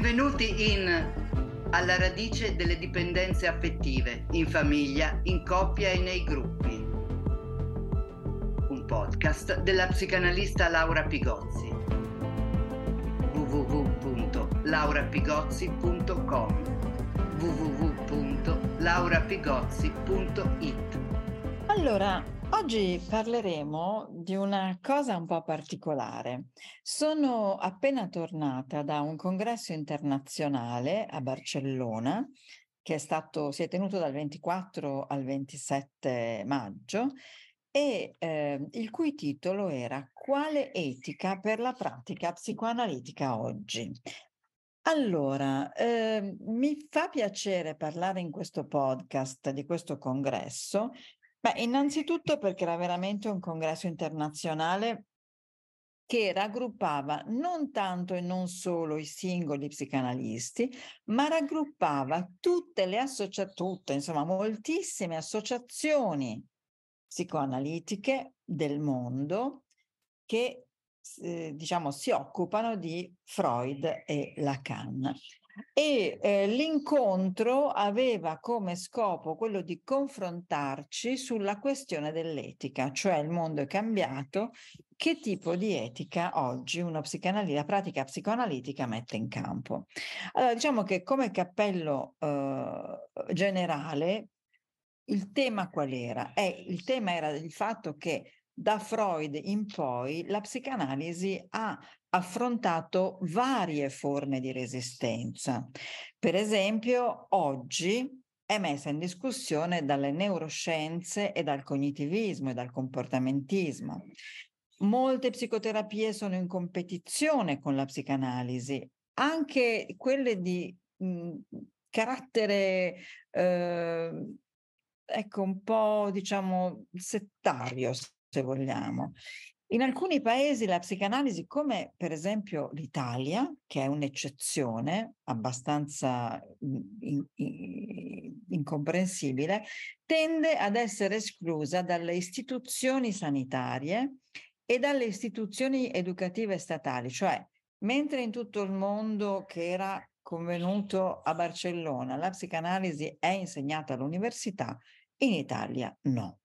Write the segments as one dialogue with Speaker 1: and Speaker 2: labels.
Speaker 1: Benvenuti in Alla radice delle dipendenze affettive, in famiglia, in coppia e nei gruppi. Un podcast della psicanalista Laura Pigozzi. www.laurapigozzi.com www.laurapigozzi.it
Speaker 2: Allora, Oggi parleremo di una cosa un po' particolare. Sono appena tornata da un congresso internazionale a Barcellona che è stato, si è tenuto dal 24 al 27 maggio e eh, il cui titolo era Quale etica per la pratica psicoanalitica oggi? Allora, eh, mi fa piacere parlare in questo podcast di questo congresso Beh, innanzitutto perché era veramente un congresso internazionale che raggruppava non tanto e non solo i singoli psicanalisti, ma raggruppava tutte le associazioni, insomma, moltissime associazioni psicoanalitiche del mondo che eh, diciamo si occupano di Freud e Lacan e eh, l'incontro aveva come scopo quello di confrontarci sulla questione dell'etica, cioè il mondo è cambiato, che tipo di etica oggi una psicanalista, pratica psicoanalitica mette in campo. Allora, diciamo che come cappello eh, generale il tema qual era? Eh, il tema era il fatto che da Freud in poi la psicanalisi ha affrontato varie forme di resistenza. Per esempio, oggi è messa in discussione dalle neuroscienze e dal cognitivismo e dal comportamentismo. Molte psicoterapie sono in competizione con la psicanalisi, anche quelle di mh, carattere eh, ecco un po' diciamo settario se vogliamo. In alcuni paesi la psicanalisi, come per esempio l'Italia, che è un'eccezione abbastanza in, in, incomprensibile, tende ad essere esclusa dalle istituzioni sanitarie e dalle istituzioni educative statali, cioè mentre in tutto il mondo che era convenuto a Barcellona la psicanalisi è insegnata all'università, in Italia no.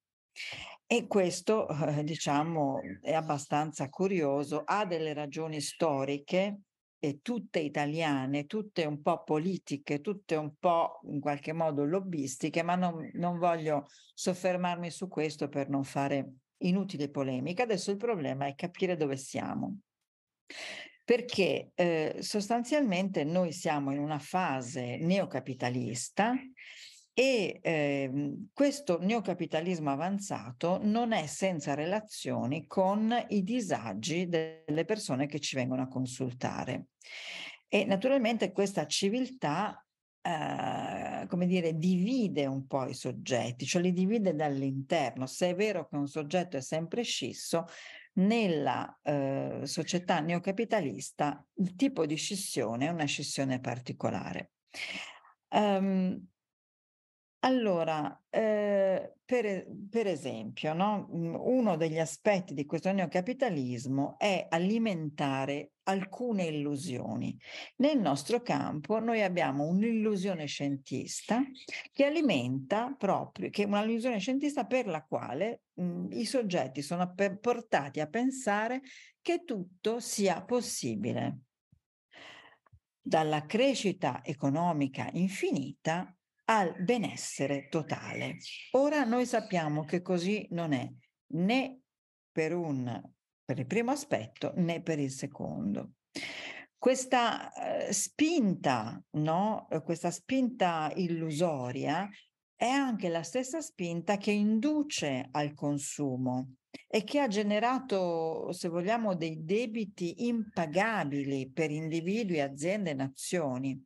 Speaker 2: E questo, eh, diciamo, è abbastanza curioso, ha delle ragioni storiche, e tutte italiane, tutte un po' politiche, tutte un po' in qualche modo lobbistiche, ma non, non voglio soffermarmi su questo per non fare inutile polemica. Adesso il problema è capire dove siamo. Perché eh, sostanzialmente noi siamo in una fase neocapitalista e eh, questo neocapitalismo avanzato non è senza relazioni con i disagi delle persone che ci vengono a consultare. E naturalmente questa civiltà, eh, come dire, divide un po' i soggetti, cioè li divide dall'interno. Se è vero che un soggetto è sempre scisso, nella eh, società neocapitalista il tipo di scissione è una scissione particolare. Um, allora, eh, per, per, esempio, no? Mm, uno degli aspetti di questo neocapitalismo è alimentare alcune illusioni. Nel nostro campo noi abbiamo un'illusione scientista che alimenta proprio, che è un'illusione scientista per la quale mh, mm, i soggetti sono portati a pensare che tutto sia possibile. Dalla crescita economica infinita al benessere totale. Ora noi sappiamo che così non è né per, un, per il primo aspetto né per il secondo. Questa eh, spinta, no? questa spinta illusoria è anche la stessa spinta che induce al consumo e che ha generato, se vogliamo, dei debiti impagabili per individui, aziende e nazioni.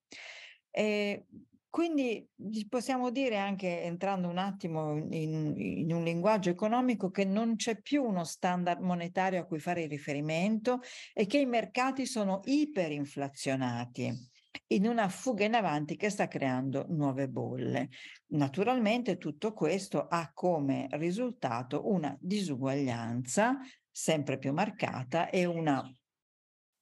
Speaker 2: E quindi possiamo dire anche entrando un attimo in, in, un linguaggio economico che non c'è più uno standard monetario a cui fare riferimento e che i mercati sono iperinflazionati in una fuga in avanti che sta creando nuove bolle. Naturalmente tutto questo ha come risultato una disuguaglianza sempre più marcata e una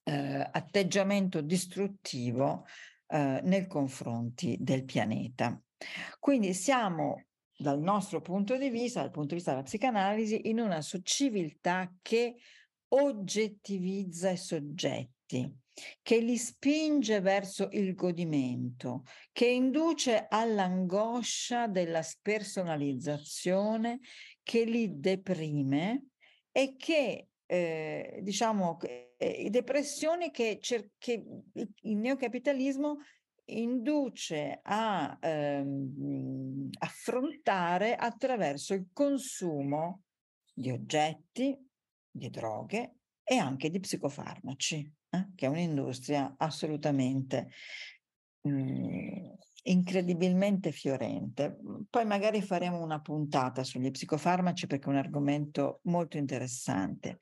Speaker 2: eh, atteggiamento distruttivo eh, nei confronti del pianeta. Quindi siamo dal nostro punto di vista, dal punto di vista della psicanalisi, in una civiltà che oggettivizza i soggetti, che li spinge verso il godimento, che induce all'angoscia della spersonalizzazione, che li deprime e che, eh, diciamo, eh, depressioni che, cer- che il neocapitalismo induce a ehm, affrontare attraverso il consumo di oggetti, di droghe e anche di psicofarmaci, eh? che è un'industria assolutamente mh, mm, incredibilmente fiorente. Poi magari faremo una puntata sugli psicofarmaci perché è un argomento molto interessante.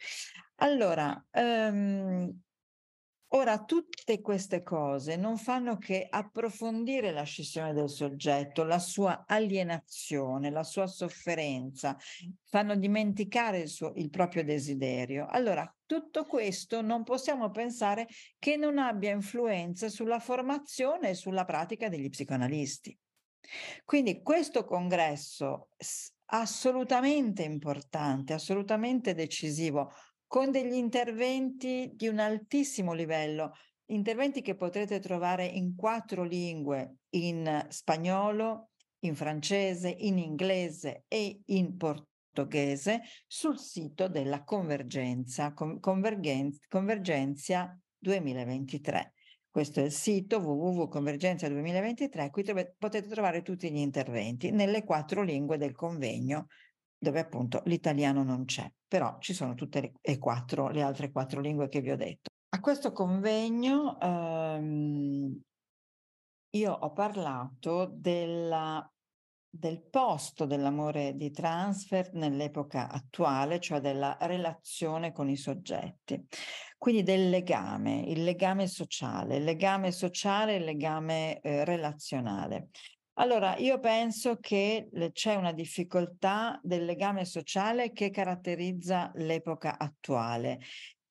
Speaker 2: Allora, um, Ora, tutte queste cose non fanno che approfondire la scissione del soggetto, la sua alienazione, la sua sofferenza, fanno dimenticare il, suo, il proprio desiderio. Allora, tutto questo non possiamo pensare che non abbia influenza sulla formazione e sulla pratica degli psicoanalisti. Quindi questo congresso assolutamente importante, assolutamente decisivo, con degli interventi di un altissimo livello, interventi che potrete trovare in quattro lingue, in spagnolo, in francese, in inglese e in portoghese sul sito della Convergenza, Convergenzia 2023. Questo è il sito www.convergenza 2023, qui potete trovare tutti gli interventi nelle quattro lingue del convegno dove appunto l'italiano non c'è, però ci sono tutte le, e quattro, le altre quattro lingue che vi ho detto. A questo convegno ehm, io ho parlato della, del posto dell'amore di transfer nell'epoca attuale, cioè della relazione con i soggetti, quindi del legame, il legame sociale, il legame sociale e il legame eh, relazionale. Allora, io penso che c'è una difficoltà del legame sociale che caratterizza l'epoca attuale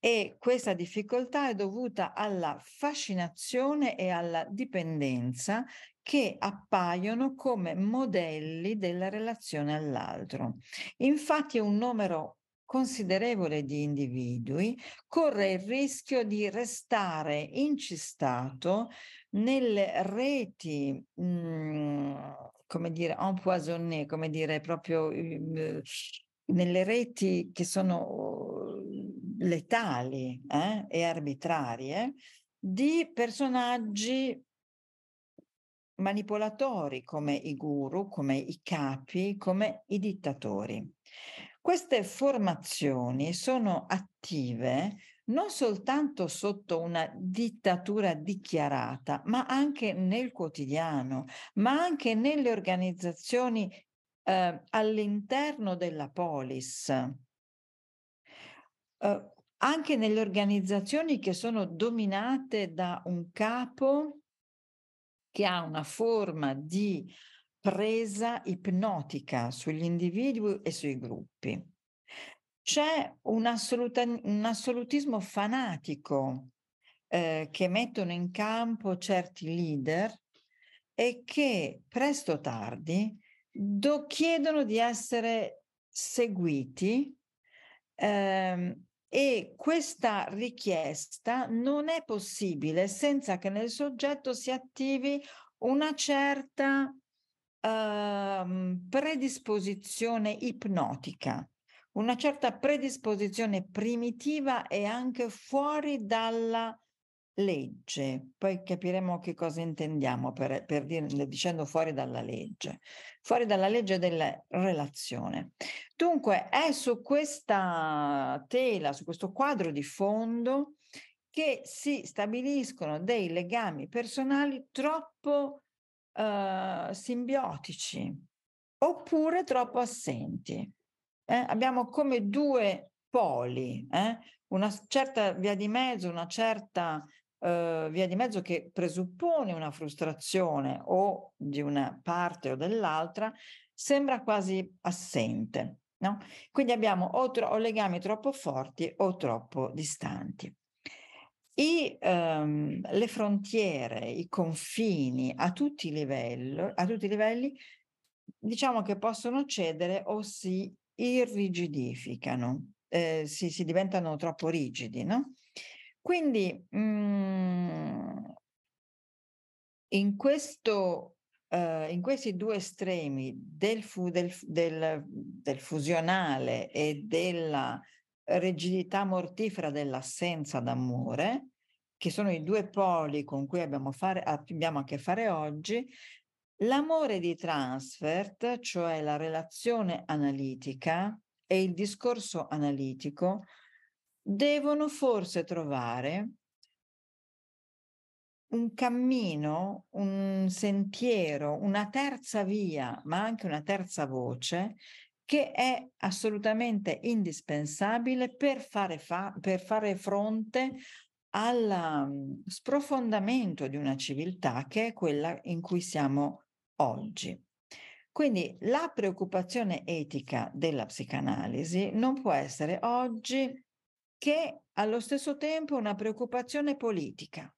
Speaker 2: e questa difficoltà è dovuta alla fascinazione e alla dipendenza che appaiono come modelli della relazione all'altro. Infatti un numero considerevole di individui corre il rischio di restare incistato nelle reti, mh, mhmm, come dire, empoisonné, come dire, proprio uh, nelle reti che sono letali eh, e arbitrarie di personaggi manipolatori come i guru, come i capi, come i dittatori. Queste formazioni sono attive non soltanto sotto una dittatura dichiarata, ma anche nel quotidiano, ma anche nelle organizzazioni eh, all'interno della polis. Eh, anche nelle organizzazioni che sono dominate da un capo che ha una forma di presa ipnotica sugli individui e sui gruppi. C'è un, assoluta, un assolutismo fanatico eh, che mettono in campo certi leader e che presto o tardi do, chiedono di essere seguiti ehm, e questa richiesta non è possibile senza che nel soggetto si attivi una certa uh, predisposizione ipnotica una certa predisposizione primitiva e anche fuori dalla legge. Poi capiremo che cosa intendiamo per, per dire, dicendo fuori dalla legge. Fuori dalla legge della relazione. Dunque è su questa tela, su questo quadro di fondo che si stabiliscono dei legami personali troppo uh, simbiotici oppure troppo assenti eh, abbiamo come due poli, eh? una certa via di mezzo, una certa eh, via di mezzo che presuppone una frustrazione o di una parte o dell'altra, sembra quasi assente. No? Quindi abbiamo o, tro- o legami troppo forti o troppo distanti. I, um, le frontiere, i confini a tutti, i livelli, a tutti i livelli, diciamo che possono cedere o si irrigidificano, eh, si, si, diventano troppo rigidi, no? Quindi mh, mm, in, questo, uh, in questi due estremi del, fu, del, del, del fusionale e della rigidità mortifera dell'assenza d'amore, che sono i due poli con cui abbiamo, fare, abbiamo a che fare oggi, l'amore di transfert, cioè la relazione analitica e il discorso analitico, devono forse trovare un cammino, un sentiero, una terza via, ma anche una terza voce che è assolutamente indispensabile per fare, fa- per fare fronte al mhmm, sprofondamento di una civiltà che è quella in cui siamo oggi. Quindi la preoccupazione etica della psicanalisi non può essere oggi che allo stesso tempo una preoccupazione politica.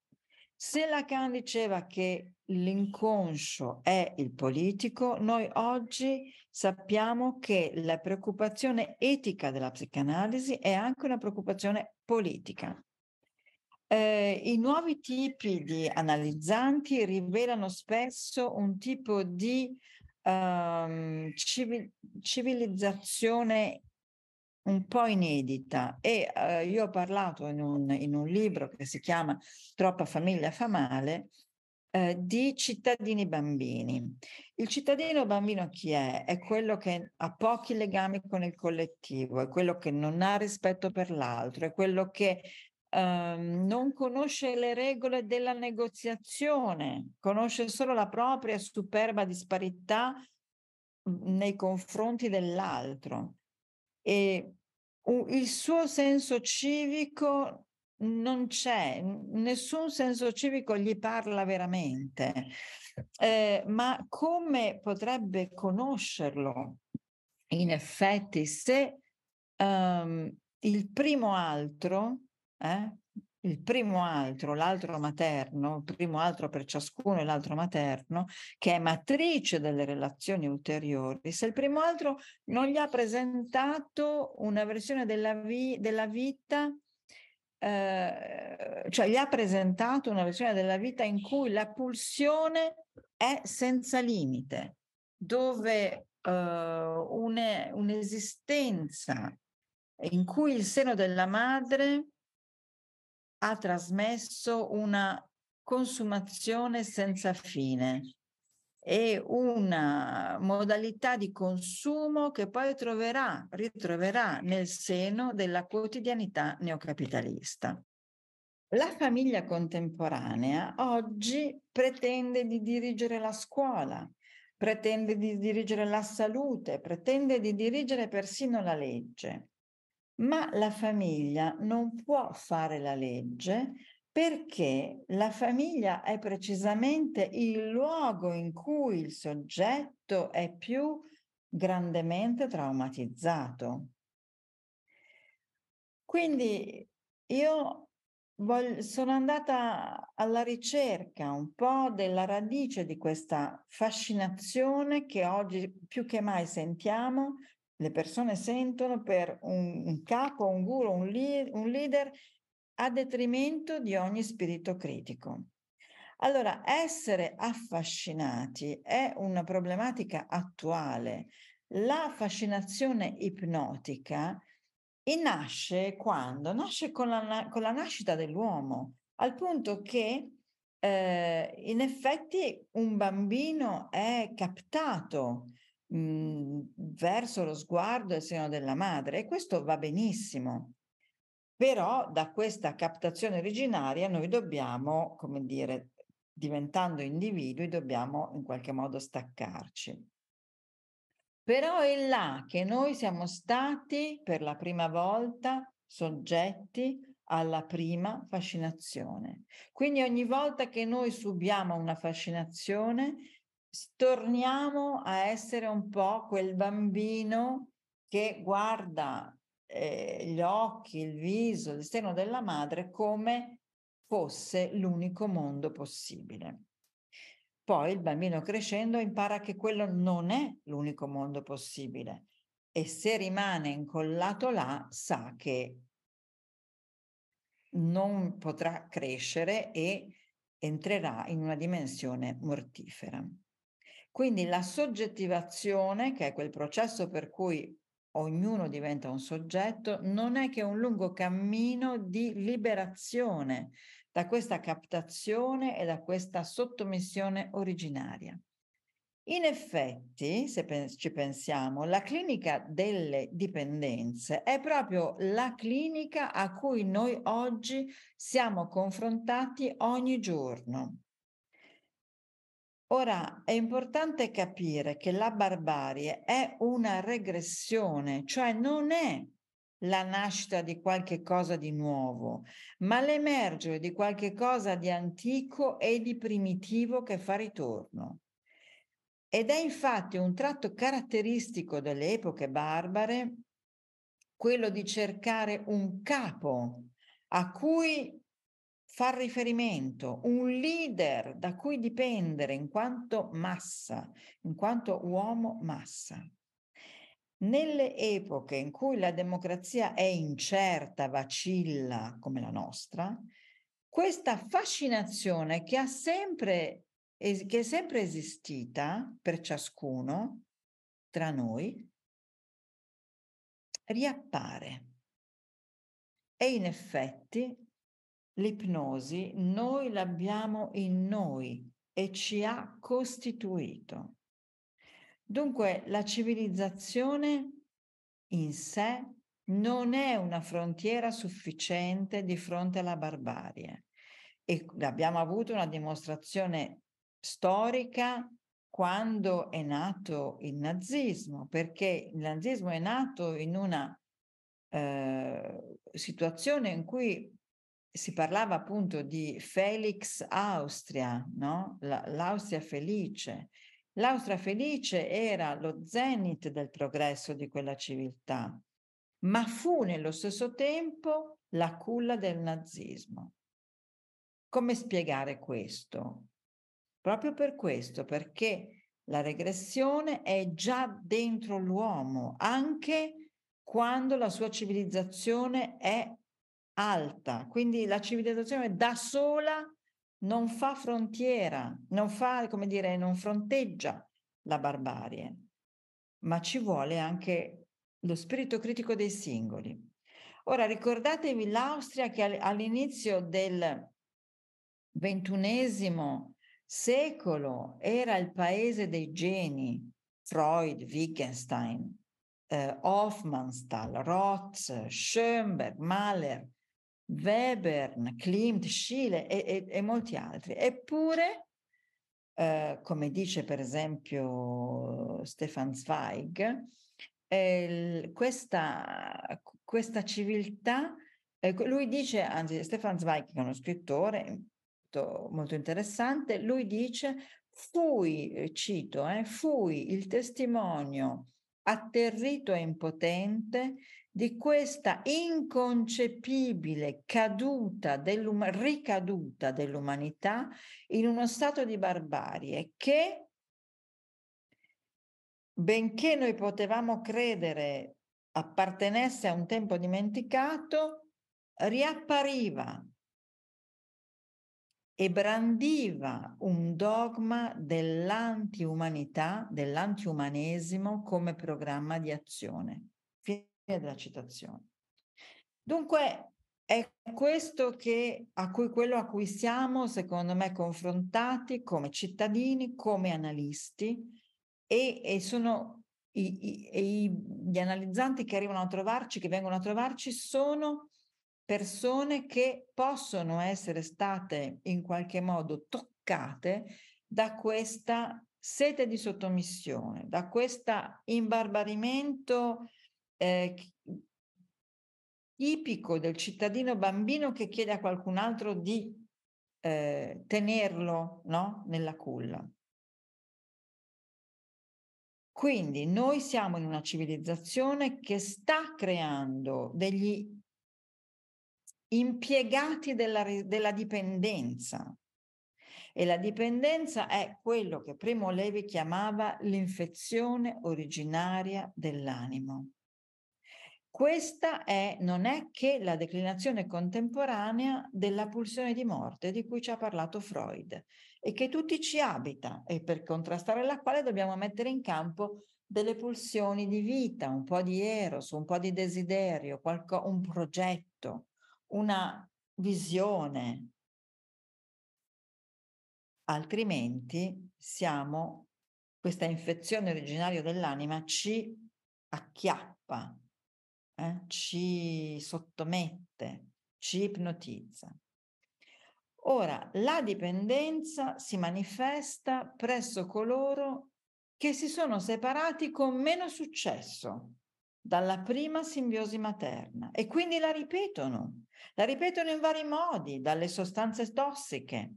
Speaker 2: Se Lacan diceva che l'inconscio è il politico, noi oggi sappiamo che la preoccupazione etica della psicanalisi è anche una preoccupazione politica. Eh, I nuovi tipi di analizzanti rivelano spesso un tipo di um, civil- civilizzazione un po' inedita e uh, io ho parlato in un, in un, libro che si chiama Troppa famiglia fa male eh, di cittadini bambini. Il cittadino bambino chi è? È quello che ha pochi legami con il collettivo, è quello che non ha rispetto per l'altro, è quello che ehm, non conosce le regole della negoziazione, conosce solo la propria superba disparità mhmm, nei confronti dell'altro. E il suo senso civico non c'è, nessun senso civico gli parla veramente, eh, ma come potrebbe conoscerlo? In effetti se um, il primo altro, eh, il primo altro, l'altro materno, il primo altro per ciascuno e l'altro materno, che è matrice delle relazioni ulteriori, se il primo altro non gli ha presentato una versione della, vi- della vita eh, cioè gli ha presentato una versione della vita in cui la pulsione è senza limite, dove une, un'esistenza in cui il seno della madre ha trasmesso una consumazione senza fine, e una modalità di consumo che poi troverà, ritroverà nel seno della quotidianità neocapitalista. La famiglia contemporanea oggi pretende di dirigere la scuola, pretende di dirigere la salute, pretende di dirigere persino la legge. Ma la famiglia non può fare la legge perché la famiglia è precisamente il luogo in cui il soggetto è più grandemente traumatizzato. Quindi io voglio, sono andata alla ricerca un po' della radice di questa fascinazione che oggi più che mai sentiamo, le persone sentono per un, un capo, un guru, un, li, un leader a detrimento di ogni spirito critico. Allora, essere affascinati è una problematica attuale. La fascinazione ipnotica nasce quando? Nasce con la, con la nascita dell'uomo, al punto che eh, in effetti un bambino è captato mh, mhmm, verso lo sguardo e il seno della madre e questo va benissimo. Però da questa captazione originaria noi dobbiamo, come dire, diventando individui, dobbiamo in qualche modo staccarci. Però è là che noi siamo stati per la prima volta soggetti alla prima fascinazione. Quindi ogni volta che noi subiamo una fascinazione, torniamo a essere un po' quel bambino che guarda eh, gli occhi, il viso, il seno della madre come fosse l'unico mondo possibile. Poi il bambino crescendo impara che quello non è l'unico mondo possibile e se rimane incollato là sa che non potrà crescere e entrerà in una dimensione mortifera. Quindi la soggettivazione, che è quel processo per cui ognuno diventa un soggetto, non è che un lungo cammino di liberazione da questa captazione e da questa sottomissione originaria. In effetti, se ci pensiamo, la clinica delle dipendenze è proprio la clinica a cui noi oggi siamo confrontati ogni giorno. Ora, è importante capire che la barbarie è una regressione, cioè non è la nascita di qualche cosa di nuovo, ma l'emergere di qualche cosa di antico e di primitivo che fa ritorno. Ed è infatti un tratto caratteristico delle epoche barbare quello di cercare un capo a cui far riferimento, un leader da cui dipendere in quanto massa, in quanto uomo massa. Nelle epoche in cui la democrazia è incerta, vacilla come la nostra, questa fascinazione che ha sempre, che è sempre esistita per ciascuno tra noi, riappare. E in effetti l'ipnosi noi l'abbiamo in noi e ci ha costituito. Dunque la civilizzazione in sé non è una frontiera sufficiente di fronte alla barbarie e abbiamo avuto una dimostrazione storica quando è nato il nazismo, perché il nazismo è nato in una eh, situazione in cui si parlava appunto di Felix Austria, no? La, L'Austria felice. L'Austria felice era lo zenit del progresso di quella civiltà, ma fu nello stesso tempo la culla del nazismo. Come spiegare questo? Proprio per questo, perché la regressione è già dentro l'uomo, anche quando la sua civilizzazione è alta, quindi la civilizzazione da sola non fa frontiera, non fa, come dire, non fronteggia la barbarie, ma ci vuole anche lo spirito critico dei singoli. Ora ricordatevi l'Austria che all'inizio del ventunesimo secolo era il paese dei geni, Freud, Wittgenstein, eh, Hofmannsthal, Roth, Schoenberg, Mahler, Webern, Klimt, Schiele e, e, e molti altri. Eppure, eh, come dice per esempio Stefan Zweig, eh, questa, questa, civiltà, eh, lui dice, anzi Stefan Zweig che è uno scrittore molto, interessante, lui dice fui, eh, cito, fui il testimonio atterrito e impotente di questa inconcepibile caduta dell'um- ricaduta dell'umanità in uno stato di barbarie che, benché noi potevamo credere appartenesse a un tempo dimenticato, riappariva e brandiva un dogma dell'antiumanità, dell'antiumanesimo come programma di azione della citazione. Dunque è questo che, a cui, quello a cui siamo, secondo me, confrontati come cittadini, come analisti e, e sono i, i, gli analizzanti che arrivano a trovarci, che vengono a trovarci, sono persone che possono essere state in qualche modo toccate da questa sete di sottomissione, da questo imbarbarimento eh, tipico del cittadino bambino che chiede a qualcun altro di eh, tenerlo no? nella culla. Quindi noi siamo in una civilizzazione che sta creando degli impiegati della, della dipendenza. E la dipendenza è quello che Primo Levi chiamava l'infezione originaria dell'animo. Questa è, non è che la declinazione contemporanea della pulsione di morte di cui ci ha parlato Freud e che tutti ci abita e per contrastare la quale dobbiamo mettere in campo delle pulsioni di vita, un po' di eros, un po' di desiderio, qualco, un progetto, una visione. Altrimenti siamo, questa infezione originaria dell'anima ci acchiappa eh, ci sottomette, ci ipnotizza. Ora, la dipendenza si manifesta presso coloro che si sono separati con meno successo dalla prima simbiosi materna e quindi la ripetono. La ripetono in vari modi, dalle sostanze tossiche,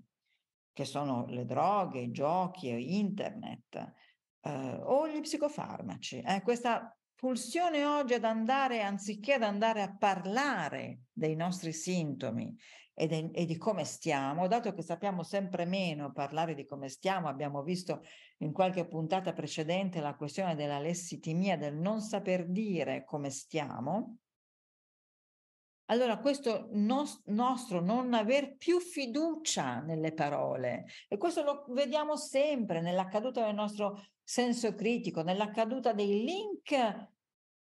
Speaker 2: che sono le droghe, i giochi, internet, eh, o gli psicofarmaci. Eh, questa pulsione oggi ad andare, anziché ad andare a parlare dei nostri sintomi e, de, e, di come stiamo, dato che sappiamo sempre meno parlare di come stiamo, abbiamo visto in qualche puntata precedente la questione della lessitimia, del non saper dire come stiamo, allora questo nos- nostro non aver più fiducia nelle parole, e questo lo vediamo sempre nella caduta del nostro senso critico, nella caduta dei link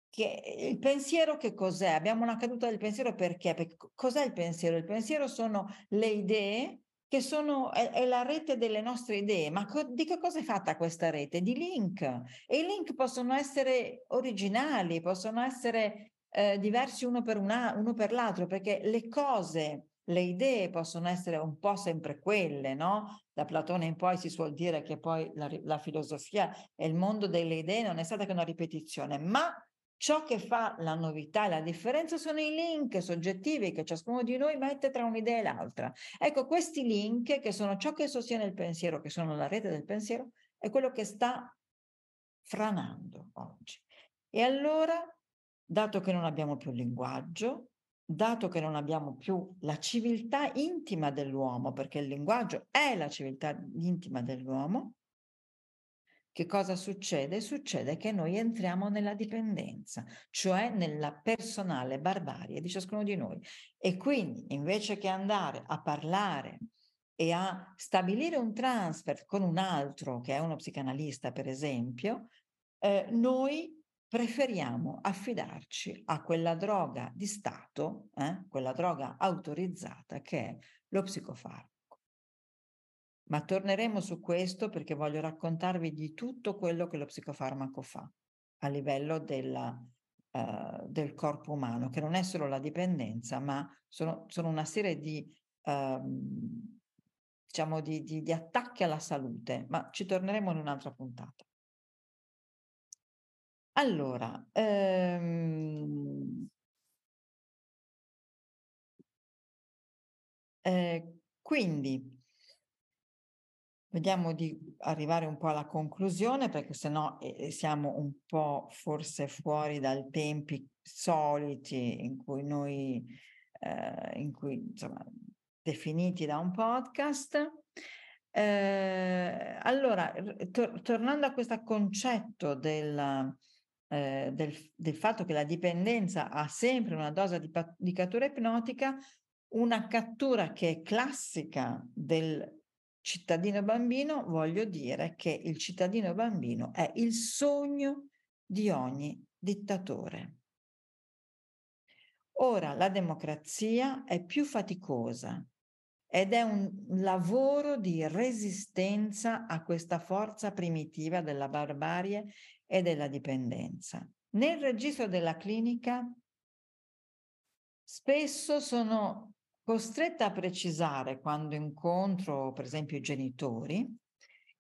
Speaker 2: che il pensiero che cos'è? Abbiamo una caduta del pensiero perché? perché cos'è il pensiero? Il pensiero sono le idee che sono, è, è la rete delle nostre idee, ma co- di che cosa è fatta questa rete? Di link. E i link possono essere originali, possono essere eh, diversi uno per, una, uno per l'altro, perché le cose le idee possono essere un po' sempre quelle, no? Da Platone in poi si suol dire che poi la, la filosofia e il mondo delle idee non è stata che una ripetizione, ma ciò che fa la novità e la differenza sono i link soggettivi che ciascuno di noi mette tra un'idea e l'altra. Ecco, questi link che sono ciò che sostiene il pensiero, che sono la rete del pensiero, è quello che sta franando oggi. E allora, dato che non abbiamo più linguaggio, dato che non abbiamo più la civiltà intima dell'uomo, perché il linguaggio è la civiltà intima dell'uomo, che cosa succede? Succede che noi entriamo nella dipendenza, cioè nella personale barbarie di ciascuno di noi. E quindi invece che andare a parlare e a stabilire un transfer con un altro, che è uno psicanalista per esempio, eh, noi preferiamo affidarci a quella droga di Stato, eh, quella droga autorizzata che è lo psicofarmaco. Ma torneremo su questo perché voglio raccontarvi di tutto quello che lo psicofarmaco fa a livello della, uh, del corpo umano, che non è solo la dipendenza, ma sono, sono una serie di, uh, diciamo di, di, di attacchi alla salute, ma ci torneremo in un'altra puntata. Allora, ehm, eh, quindi vediamo di arrivare un po' alla conclusione perché sennò eh, siamo un po' forse fuori dai tempi soliti in cui noi, eh, in cui insomma, definiti da un podcast. Eh, allora, tor- tornando a questo concetto della eh, del, del, fatto che la dipendenza ha sempre una dose di, di cattura ipnotica, una cattura che è classica del cittadino bambino, voglio dire che il cittadino bambino è il sogno di ogni dittatore. Ora la democrazia è più faticosa ed è un lavoro di resistenza a questa forza primitiva della barbarie e della dipendenza. Nel registro della clinica spesso sono costretta a precisare quando incontro per esempio i genitori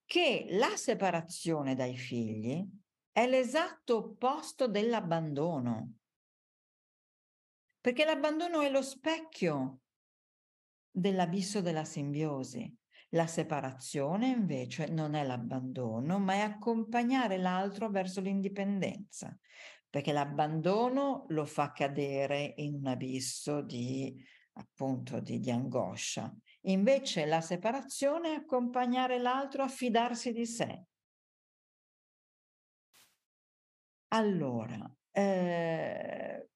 Speaker 2: che la separazione dai figli è l'esatto opposto dell'abbandono. Perché l'abbandono è lo specchio dell'abisso della simbiosi. La separazione invece non è l'abbandono, ma è accompagnare l'altro verso l'indipendenza, perché l'abbandono lo fa cadere in un abisso di appunto di, di angoscia. Invece la separazione è accompagnare l'altro a fidarsi di sé. Allora, eh,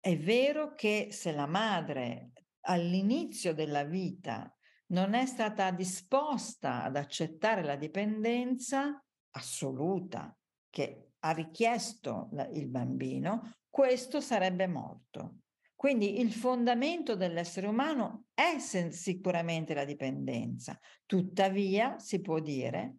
Speaker 2: è vero che se la madre all'inizio della vita non è stata disposta ad accettare la dipendenza assoluta che ha richiesto il bambino, questo sarebbe morto. Quindi il fondamento dell'essere umano è sicuramente la dipendenza. Tuttavia si può dire,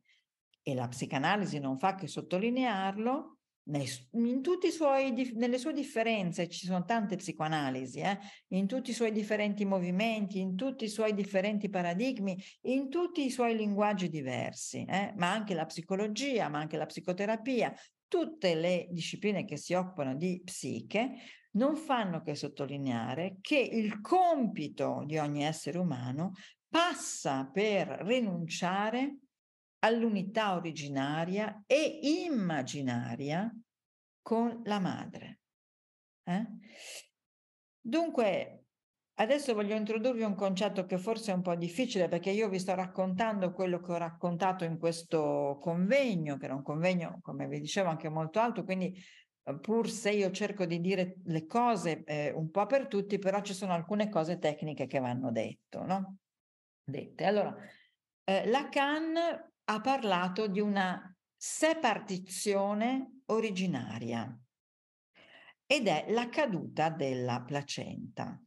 Speaker 2: e la psicanalisi non fa che sottolinearlo, in tutti i suoi, nelle sue differenze, ci sono tante psicoanalisi, eh? in tutti i suoi differenti movimenti, in tutti i suoi differenti paradigmi, in tutti i suoi linguaggi diversi, eh? ma anche la psicologia, ma anche la psicoterapia, tutte le discipline che si occupano di psiche non fanno che sottolineare che il compito di ogni essere umano passa per rinunciare all'unità originaria e immaginaria con la madre. Eh? Dunque, adesso voglio introdurvi un concetto che forse è un po' difficile perché io vi sto raccontando quello che ho raccontato in questo convegno, che era un convegno, come vi dicevo, anche molto alto, quindi eh, pur se io cerco di dire le cose eh, un po' per tutti, però ci sono alcune cose tecniche che vanno detto, no? dette. Allora, eh, Lacan ha parlato di una separtizione originaria ed è la caduta della placenta.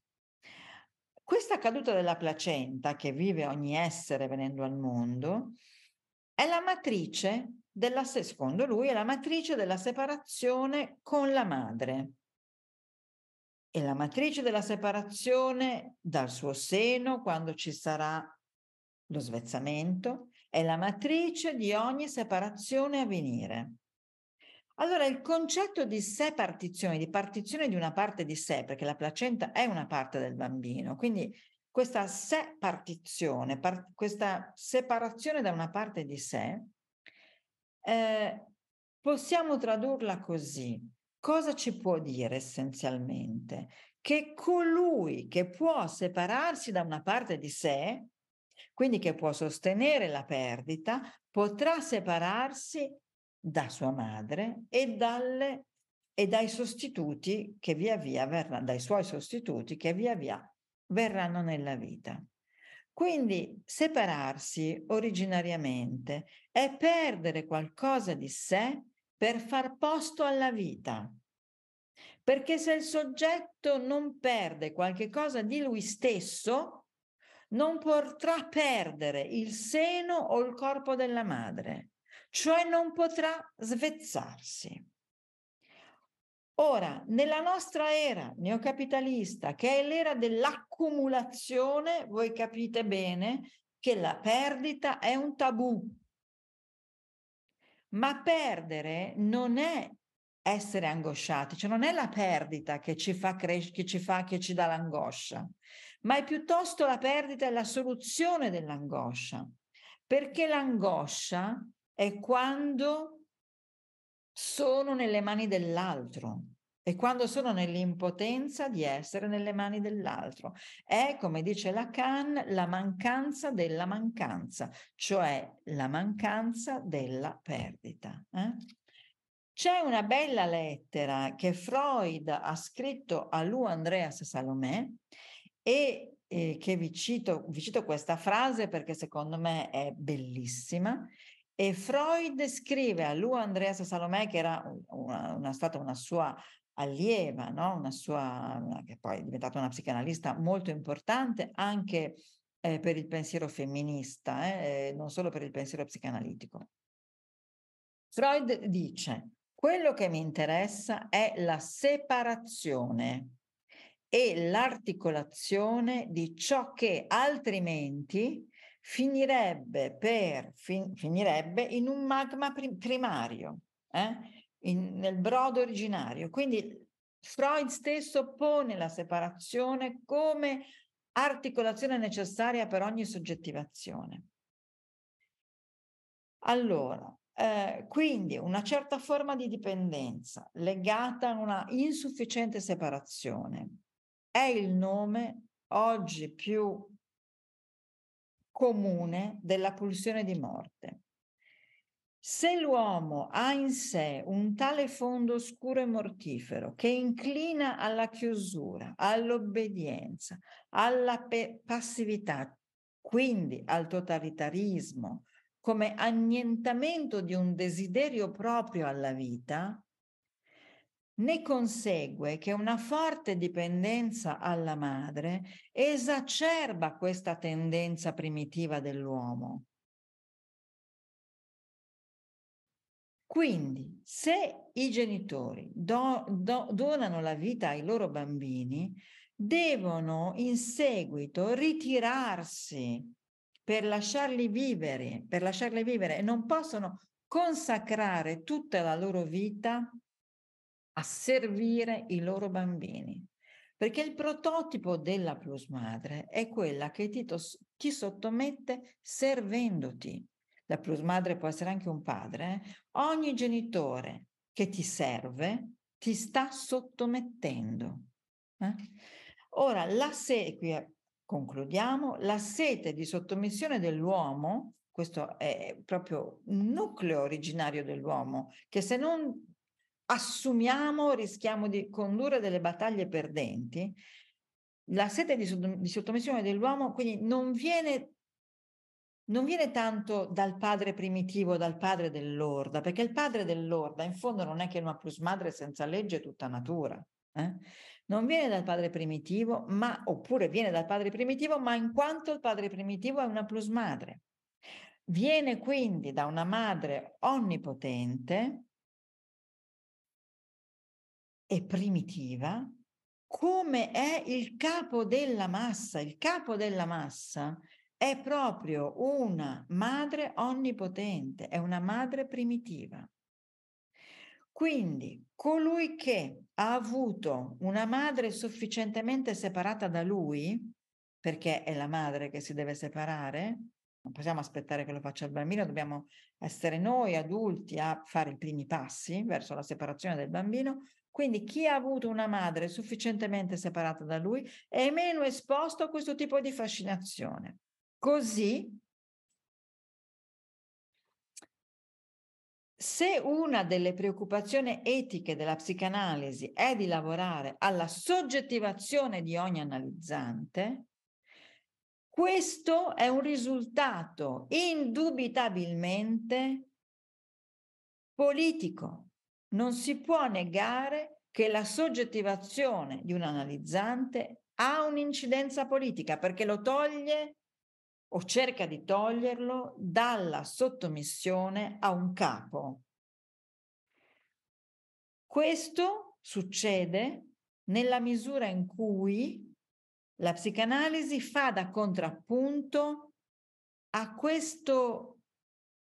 Speaker 2: Questa caduta della placenta che vive ogni essere venendo al mondo è la matrice della, secondo lui, è la matrice della separazione con la madre. E la matrice della separazione dal suo seno quando ci sarà lo svezzamento è la matrice di ogni separazione a venire. Allora, il concetto di sé partizione, di partizione di una parte di sé, perché la placenta è una parte del bambino, quindi questa sé partizione, par- questa separazione da una parte di sé, eh, possiamo tradurla così. Cosa ci può dire essenzialmente? Che colui che può separarsi da una parte di sé quindi che può sostenere la perdita, potrà separarsi da sua madre e, dalle, e dai sostituti che via via verranno, dai suoi sostituti che via via verranno nella vita. Quindi separarsi originariamente è perdere qualcosa di sé per far posto alla vita. Perché se il soggetto non perde qualche cosa di lui stesso, non potrà perdere il seno o il corpo della madre, cioè non potrà svezzarsi. Ora, nella nostra era neocapitalista, che è l'era dell'accumulazione, voi capite bene che la perdita è un tabù. Ma perdere non è essere angosciati, cioè non è la perdita che ci fa crescere, che ci fa, che ci dà l'angoscia ma è piuttosto la perdita e la soluzione dell'angoscia, perché l'angoscia è quando sono nelle mani dell'altro e quando sono nell'impotenza di essere nelle mani dell'altro. È, come dice Lacan, la mancanza della mancanza, cioè la mancanza della perdita. Eh? C'è una bella lettera che Freud ha scritto a Lu Andreas Salomè e eh, che vi cito, vi cito questa frase perché secondo me è bellissima. E Freud scrive a lui Andreas Salomè, che era una, una, stata una sua allieva, no? una sua, una, che poi è diventata una psicanalista molto importante anche eh, per il pensiero femminista, eh, non solo per il pensiero psicanalitico. Freud dice, quello che mi interessa è la separazione e l'articolazione di ciò che altrimenti finirebbe, per, fin, finirebbe in un magma prim- primario, eh? in, nel brodo originario. Quindi Freud stesso pone la separazione come articolazione necessaria per ogni soggettivazione. Allora, eh, quindi una certa forma di dipendenza legata a una insufficiente separazione è il nome oggi più comune della pulsione di morte. Se l'uomo ha in sé un tale fondo oscuro e mortifero che inclina alla chiusura, all'obbedienza, alla pe- passività, quindi al totalitarismo, come annientamento di un desiderio proprio alla vita, ne consegue che una forte dipendenza alla madre esacerba questa tendenza primitiva dell'uomo. Quindi, se i genitori do, do, donano la vita ai loro bambini, devono in seguito ritirarsi per lasciarli vivere, per lasciarli vivere e non possono consacrare tutta la loro vita a servire i loro bambini. Perché il prototipo della plusmadre è quella che ti, ti sottomette servendoti la plusmadre può essere anche un padre, eh? ogni genitore che ti serve ti sta sottomettendo. Eh? Ora, la sete, qui concludiamo, la sete di sottomissione dell'uomo, questo è proprio un nucleo originario dell'uomo, che se non assumiamo rischiamo di condurre delle battaglie perdenti, la sete di, sottomissione dell'uomo quindi non viene non viene tanto dal padre primitivo, dal padre dell'orda, perché il padre dell'orda in fondo non è che una plusmadre senza legge è tutta natura. Eh? Non viene dal padre primitivo, ma oppure viene dal padre primitivo, ma in quanto il padre primitivo è una plusmadre. Viene quindi da una madre onnipotente e primitiva, come è il capo della massa. Il capo della massa è proprio una madre onnipotente, è una madre primitiva. Quindi colui che ha avuto una madre sufficientemente separata da lui, perché è la madre che si deve separare, non possiamo aspettare che lo faccia il bambino, dobbiamo essere noi adulti a fare i primi passi verso la separazione del bambino. Quindi chi ha avuto una madre sufficientemente separata da lui è meno esposto a questo tipo di fascinazione. Così, se una delle preoccupazioni etiche della psicanalisi è di lavorare alla soggettivazione di ogni analizzante, questo è un risultato indubitabilmente politico. Non si può negare che la soggettivazione di un analizzante ha un'incidenza politica perché lo toglie o cerca di toglierlo dalla sottomissione a un capo. Questo succede nella misura in cui la psicanalisi fa da contrappunto a questo,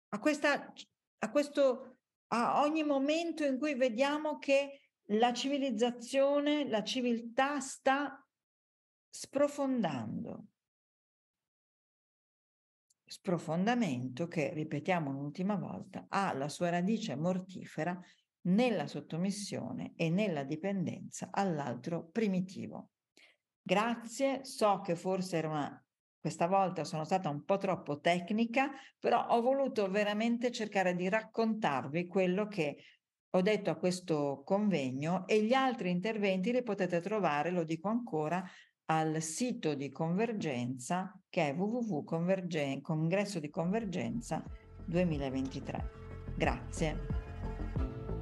Speaker 2: a questa, a questo, a ogni momento in cui vediamo che la civilizzazione, la civiltà sta sprofondando sprofondamento che, ripetiamo un'ultima volta, ha la sua radice mortifera nella sottomissione e nella dipendenza all'altro primitivo. Grazie, so che forse era una questa volta sono stata un po' troppo tecnica, però ho voluto veramente cercare di raccontarvi quello che ho detto a questo convegno e gli altri interventi li potete trovare, lo dico ancora, al sito di Convergenza che è www.congresso di Convergenza 2023. Grazie.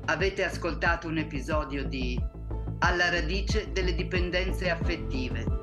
Speaker 1: Avete ascoltato un episodio di Alla radice delle dipendenze affettive,